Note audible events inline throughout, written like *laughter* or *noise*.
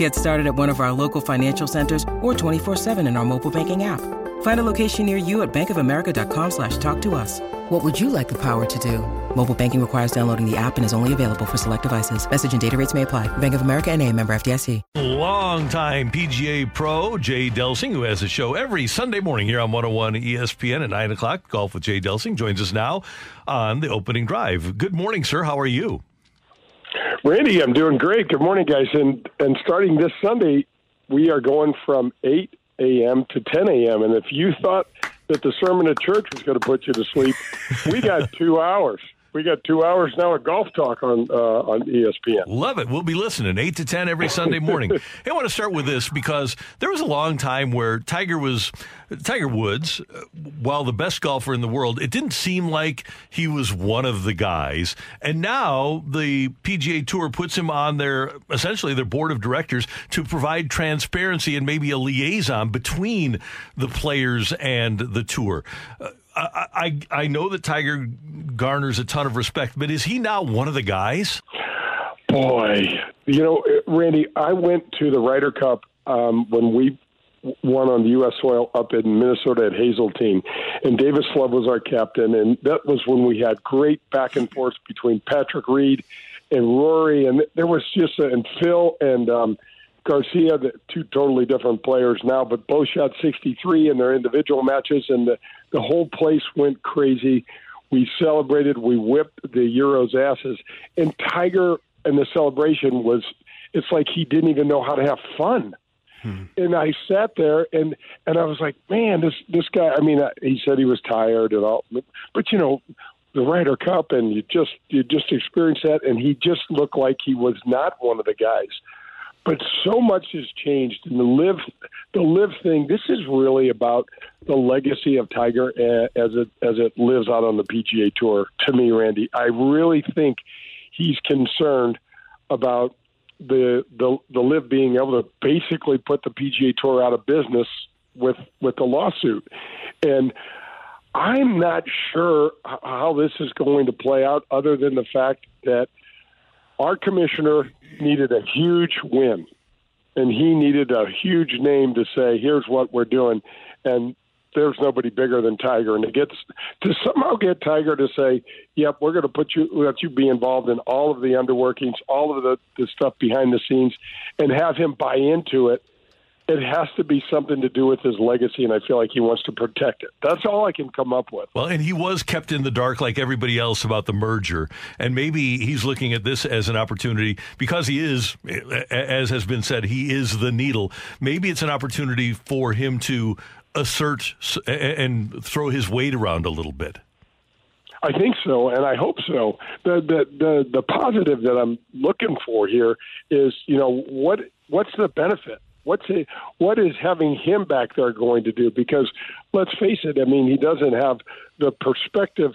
Get started at one of our local financial centers or 24-7 in our mobile banking app. Find a location near you at bankofamerica.com slash talk to us. What would you like the power to do? Mobile banking requires downloading the app and is only available for select devices. Message and data rates may apply. Bank of America and a member FDIC. Longtime PGA pro Jay Delsing, who has a show every Sunday morning here on 101 ESPN at 9 o'clock. Golf with Jay Delsing joins us now on the opening drive. Good morning, sir. How are you? Randy, I'm doing great. Good morning, guys. And and starting this Sunday, we are going from 8 a.m. to 10 a.m. And if you thought that the sermon at church was going to put you to sleep, we got two hours we got two hours now of golf talk on uh, on ESPN. Love it. We'll be listening eight to ten every Sunday *laughs* morning. hey, I want to start with this because there was a long time where Tiger was Tiger Woods, uh, while the best golfer in the world, it didn't seem like he was one of the guys. And now the PGA Tour puts him on their essentially their board of directors to provide transparency and maybe a liaison between the players and the tour. Uh, I, I, know that Tiger garners a ton of respect, but is he now one of the guys? Boy, you know, Randy, I went to the Ryder Cup um, when we won on the U.S. soil up in Minnesota at Hazeltine, and Davis Love was our captain, and that was when we had great back and forth between Patrick Reed and Rory, and there was just a, and Phil and um, Garcia, the two totally different players now, but both shot 63 in their individual matches, and the, the whole place went crazy. We celebrated, we whipped the Euros' asses, and Tiger and the celebration was it's like he didn't even know how to have fun. Hmm. And I sat there and and I was like, man, this this guy. I mean, he said he was tired and all, but you know, the Ryder Cup, and you just you just experienced that, and he just looked like he was not one of the guys but so much has changed in the LIV the LIV thing. This is really about the legacy of tiger eh, as it as it lives out on the pga tour to me randy. I really think he's concerned about the the the LIV being able to basically put the pga tour out of business with with the lawsuit. And i'm not sure how this is going to play out other than the fact that our commissioner needed a huge win, and he needed a huge name to say, "Here's what we're doing," and there's nobody bigger than Tiger, and to get to somehow get Tiger to say, "Yep, we're going to put you, let you be involved in all of the underworkings, all of the, the stuff behind the scenes, and have him buy into it." It has to be something to do with his legacy, and I feel like he wants to protect it. That's all I can come up with. Well, and he was kept in the dark like everybody else about the merger, and maybe he's looking at this as an opportunity because he is, as has been said, he is the needle. Maybe it's an opportunity for him to assert and throw his weight around a little bit. I think so, and I hope so. The the the, the positive that I'm looking for here is, you know, what what's the benefit? What's he, what is having him back there going to do? Because let's face it, I mean, he doesn't have the perspective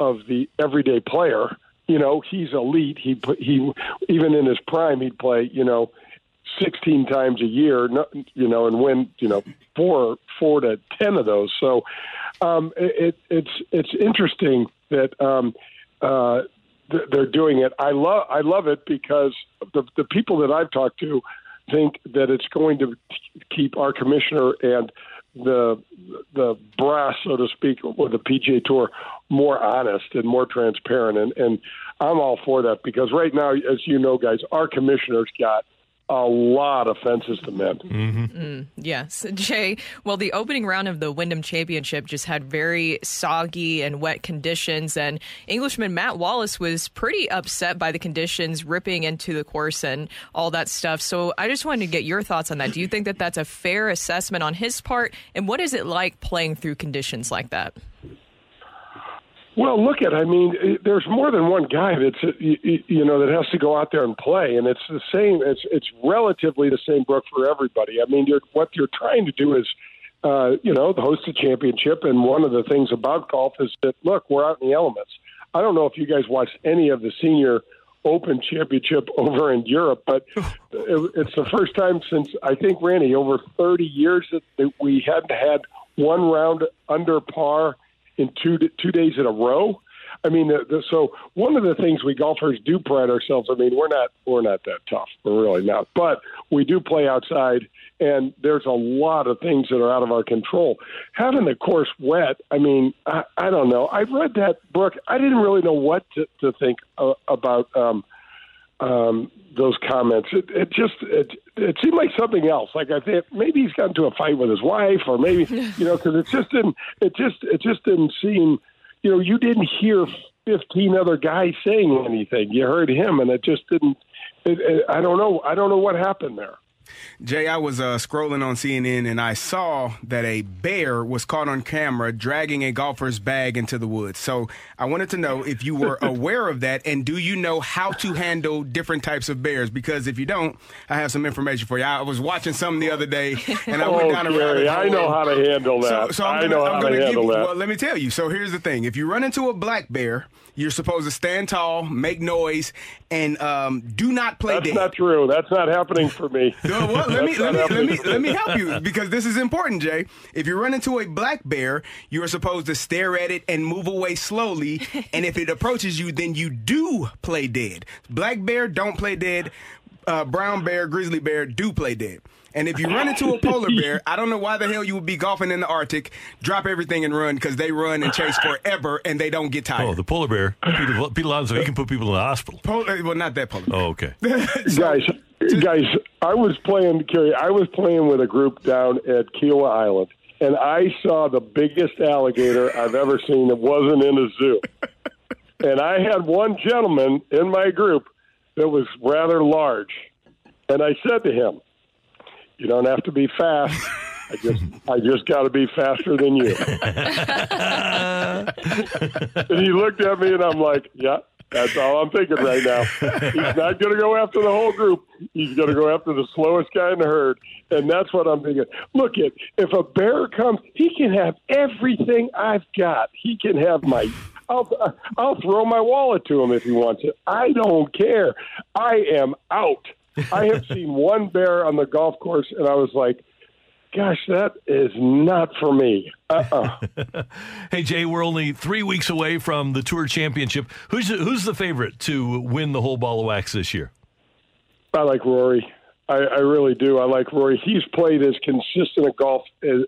of the everyday player. You know, he's elite. He he even in his prime, he'd play. You know, sixteen times a year. You know, and win. You know, four four to ten of those. So, um, it, it's it's interesting that. Um, uh, they're doing it. I love I love it because the the people that I've talked to think that it's going to keep our commissioner and the the brass, so to speak, or the PGA Tour more honest and more transparent. And, and I'm all for that because right now, as you know, guys, our commissioner's got a lot of fences to mend. Mm-hmm. Mm, yes. *laughs* Jay, well, the opening round of the Wyndham Championship just had very soggy and wet conditions, and Englishman Matt Wallace was pretty upset by the conditions ripping into the course and all that stuff. So I just wanted to get your thoughts on that. Do you think that that's a fair assessment on his part? And what is it like playing through conditions like that? Well, look at. I mean, there's more than one guy that's uh, you know that has to go out there and play, and it's the same. It's it's relatively the same book for everybody. I mean, you're, what you're trying to do is, uh, you know, the host a championship, and one of the things about golf is that look, we're out in the elements. I don't know if you guys watched any of the senior Open Championship *laughs* over in Europe, but *sighs* it's the first time since I think Randy over 30 years that we hadn't had one round under par in two two days in a row. I mean, the, the, so one of the things we golfers do pride ourselves. I mean, we're not we're not that tough. We're really not, but we do play outside, and there's a lot of things that are out of our control. Having the course wet, I mean, I, I don't know. I read that book. I didn't really know what to, to think uh, about. Um, um, those comments. It, it just it, it seemed like something else. Like I think maybe he's got into a fight with his wife, or maybe *laughs* you know, because it just didn't. It just it just didn't seem. You know, you didn't hear fifteen other guys saying anything. You heard him, and it just didn't. It, it, I don't know. I don't know what happened there. Jay, I was uh, scrolling on CNN and I saw that a bear was caught on camera dragging a golfer's bag into the woods. So I wanted to know if you were *laughs* aware of that and do you know how to handle different types of bears? Because if you don't, I have some information for you. I was watching something the other day and I went oh, down a rabbit hole. I know how to handle that. So, so I'm I gonna, know I'm how to handle you, that. Well, let me tell you. So here's the thing: if you run into a black bear, you're supposed to stand tall, make noise, and um, do not play dead. That's dead. not true. That's not happening for me. *laughs* No, well, let me let me let me let me help you because this is important, Jay. If you run into a black bear, you are supposed to stare at it and move away slowly. *laughs* and if it approaches you, then you do play dead. Black bear don't play dead. Uh, brown bear, grizzly bear do play dead. And if you run into a polar *laughs* bear, I don't know why the hell you would be golfing in the Arctic. Drop everything and run because they run and chase *laughs* forever and they don't get tired. Oh, the polar bear, Peter, Pete Alonso, he can put people in the hospital. Polar, well, not that polar. Bear. Oh, okay. *laughs* so, guys, guys, I was playing, Carey. I was playing with a group down at Kiawah Island, and I saw the biggest alligator I've ever seen. that wasn't in a zoo, and I had one gentleman in my group that was rather large, and I said to him, you don't have to be fast. I just I just got to be faster than you. *laughs* and he looked at me, and I'm like, yeah. That's all I'm thinking right now. He's not going to go after the whole group. He's going to go after the slowest guy in the herd, and that's what I'm thinking. Look, at if a bear comes, he can have everything I've got. He can have my I'll I'll throw my wallet to him if he wants it. I don't care. I am out. I have seen one bear on the golf course, and I was like, gosh, that is not for me. Uh-uh. *laughs* hey Jay, we're only three weeks away from the Tour Championship. Who's who's the favorite to win the whole ball of wax this year? I like Rory. I, I really do. I like Rory. He's played as consistent a golf. As,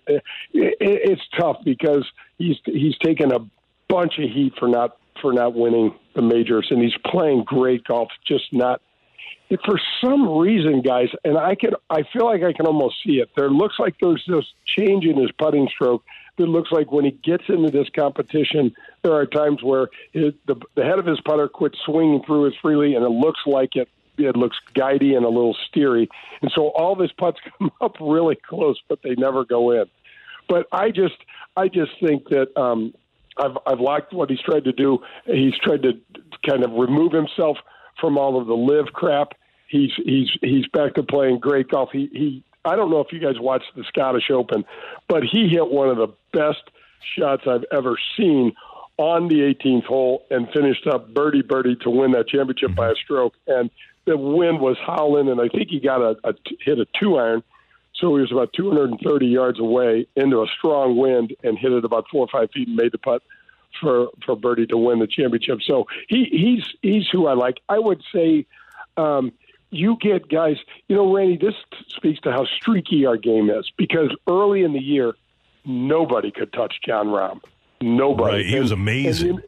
it's tough because he's he's taken a bunch of heat for not for not winning the majors, and he's playing great golf. Just not for some reason, guys, and I can I feel like I can almost see it. There looks like there's this change in his putting stroke. That looks like when he gets into this competition, there are times where the, the head of his putter quits swinging through as freely, and it looks like it it looks guidey and a little steery. And so all of his putts *laughs* come up really close, but they never go in. But I just I just think that um, I've I've liked what he's tried to do. He's tried to kind of remove himself from all of the LIV crap. He's he's he's back to playing great golf. He he. I don't know if you guys watched the Scottish Open, but he hit one of the best shots I've ever seen on the 18th hole and finished up birdie birdie to win that championship by a mm-hmm. stroke. And the wind was howling, and I think he got a, a hit a two iron. So he was about 230 yards away into a strong wind and hit it about four or five feet and made the putt for for Birdie to win the championship. So he he's he's who I like. I would say um, you get guys. You know, Randy, this speaks to how streaky our game is because early in the year, nobody could touch Jon Rahm. Nobody. Right. He was amazing.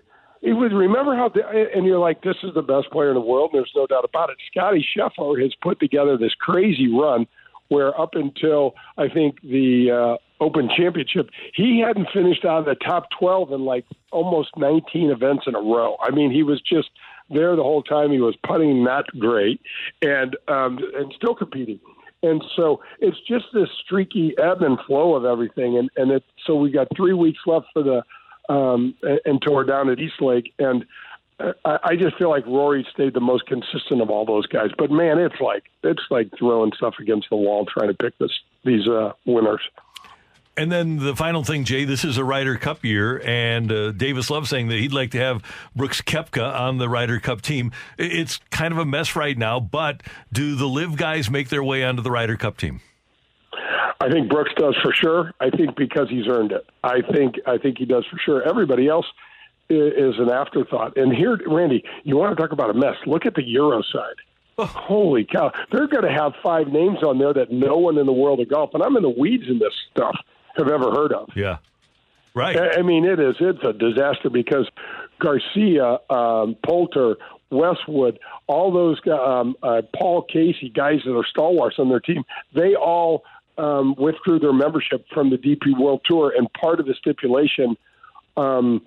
it was remember how the, and you're like this is the best player in the world. There's no doubt about it. Scottie Scheffler has put together this crazy run where up until I think the uh, Open Championship, he hadn't finished out of the top 12 in like almost 19 events in a row. I mean, he was just there the whole time. He was putting not great and um, and still competing. And so it's just this streaky ebb and flow of everything. And and it, so we got three weeks left for the um, and, tore down at East Lake. And I, just feel like Rory stayed the most consistent of all those guys. But man, it's like it's like throwing stuff against the wall trying to pick this these uh, winners. And then the final thing, Jay, this is a Ryder Cup year, and uh, Davis Love saying that he'd like to have Brooks Koepka on the Ryder Cup team. It's kind of a mess right now, but do the LIV guys make their way onto the Ryder Cup team? I think Brooks does for sure. I think because he's earned it. I think I think he does for sure. Everybody else is an afterthought. And here, Randy, you want to talk about a mess? Look at the Euro side. Oh. Holy cow! They're going to have five names on there that no one in the world of golf, and I'm in the weeds in this stuff, have ever heard of. Yeah, right. I mean, it is. It's a disaster because Garcia, um, Poulter, Westwood, all those um, uh, Paul Casey guys that are stalwarts on their team, they all um, withdrew their membership from the DP World Tour, and part of the stipulation um,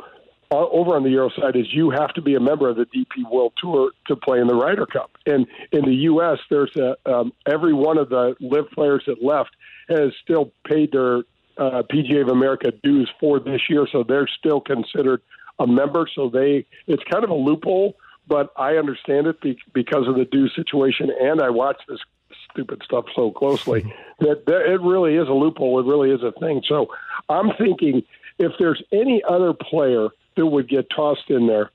over on the Euro side is you have to be a member of the DP World Tour to play in the Ryder Cup. And in the U.S., there's a, um, every one of the LIV players that left has still paid their uh, PGA of America dues for this year, so they're still considered a member. So they, it's kind of a loophole, but I understand it be, because of the due situation, and I watch this stupid stuff so closely *laughs* that, that it really is a loophole. It really is a thing. So I'm thinking if there's any other player that would get tossed in there,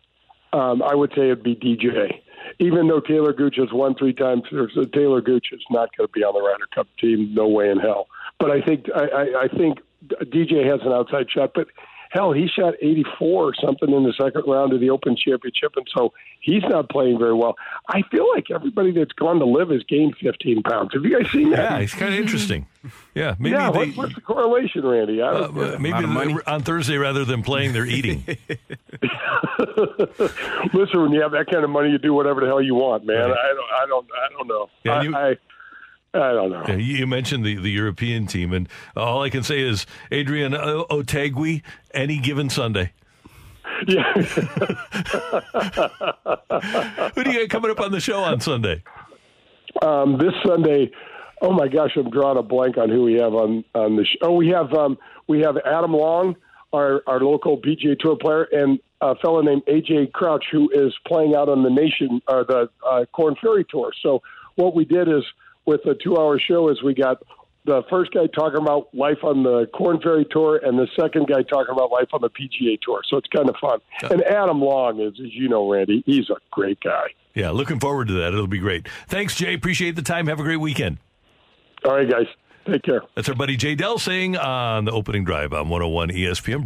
um, I would say it'd be DJ. Even though Talor Gooch has won three times, Talor Gooch is not going to be on the Ryder Cup team. No way in hell. But I think I, I, I think DJ has an outside shot. But hell, he shot 84 or something in the second round of the Open Championship, and so he's not playing very well. I feel like everybody that's gone to LIV has gained 15 pounds. Have you guys seen that? Yeah, it's kind of interesting. Yeah, maybe yeah. They, what's, what's the correlation, Randy? Uh, maybe on Thursday rather than playing, they're eating. *laughs* *laughs* Listen, when you have that kind of money, you do whatever the hell you want, man. Right. I don't, I don't, I don't know. Yeah, I, you, I I don't know. Yeah, you mentioned the, the European team, and all I can say is Adrian Otaegui, any given Sunday. Yeah. *laughs* Who do you got coming up on the show on Sunday? Um, this Sunday, oh my gosh, I'm drawing a blank on who we have on on the show. Oh, we have um, we have Adam Long, our our local PGA Tour player, and a fellow named AJ Crouch, who is playing out on the nation or the uh, Korn Ferry Tour. So what we did is with a two hour show is we got the first guy talking about life on the Korn Ferry Tour and the second guy talking about life on the PGA Tour. So it's kind of fun. Yeah. And Adam Long is, as you know, Randy, he's a great guy. Yeah, looking forward to that. It'll be great. Thanks, Jay. Appreciate the time. Have a great weekend. All right, guys. Take care. That's our buddy Jay Delsing on the opening drive on 101 ESPN.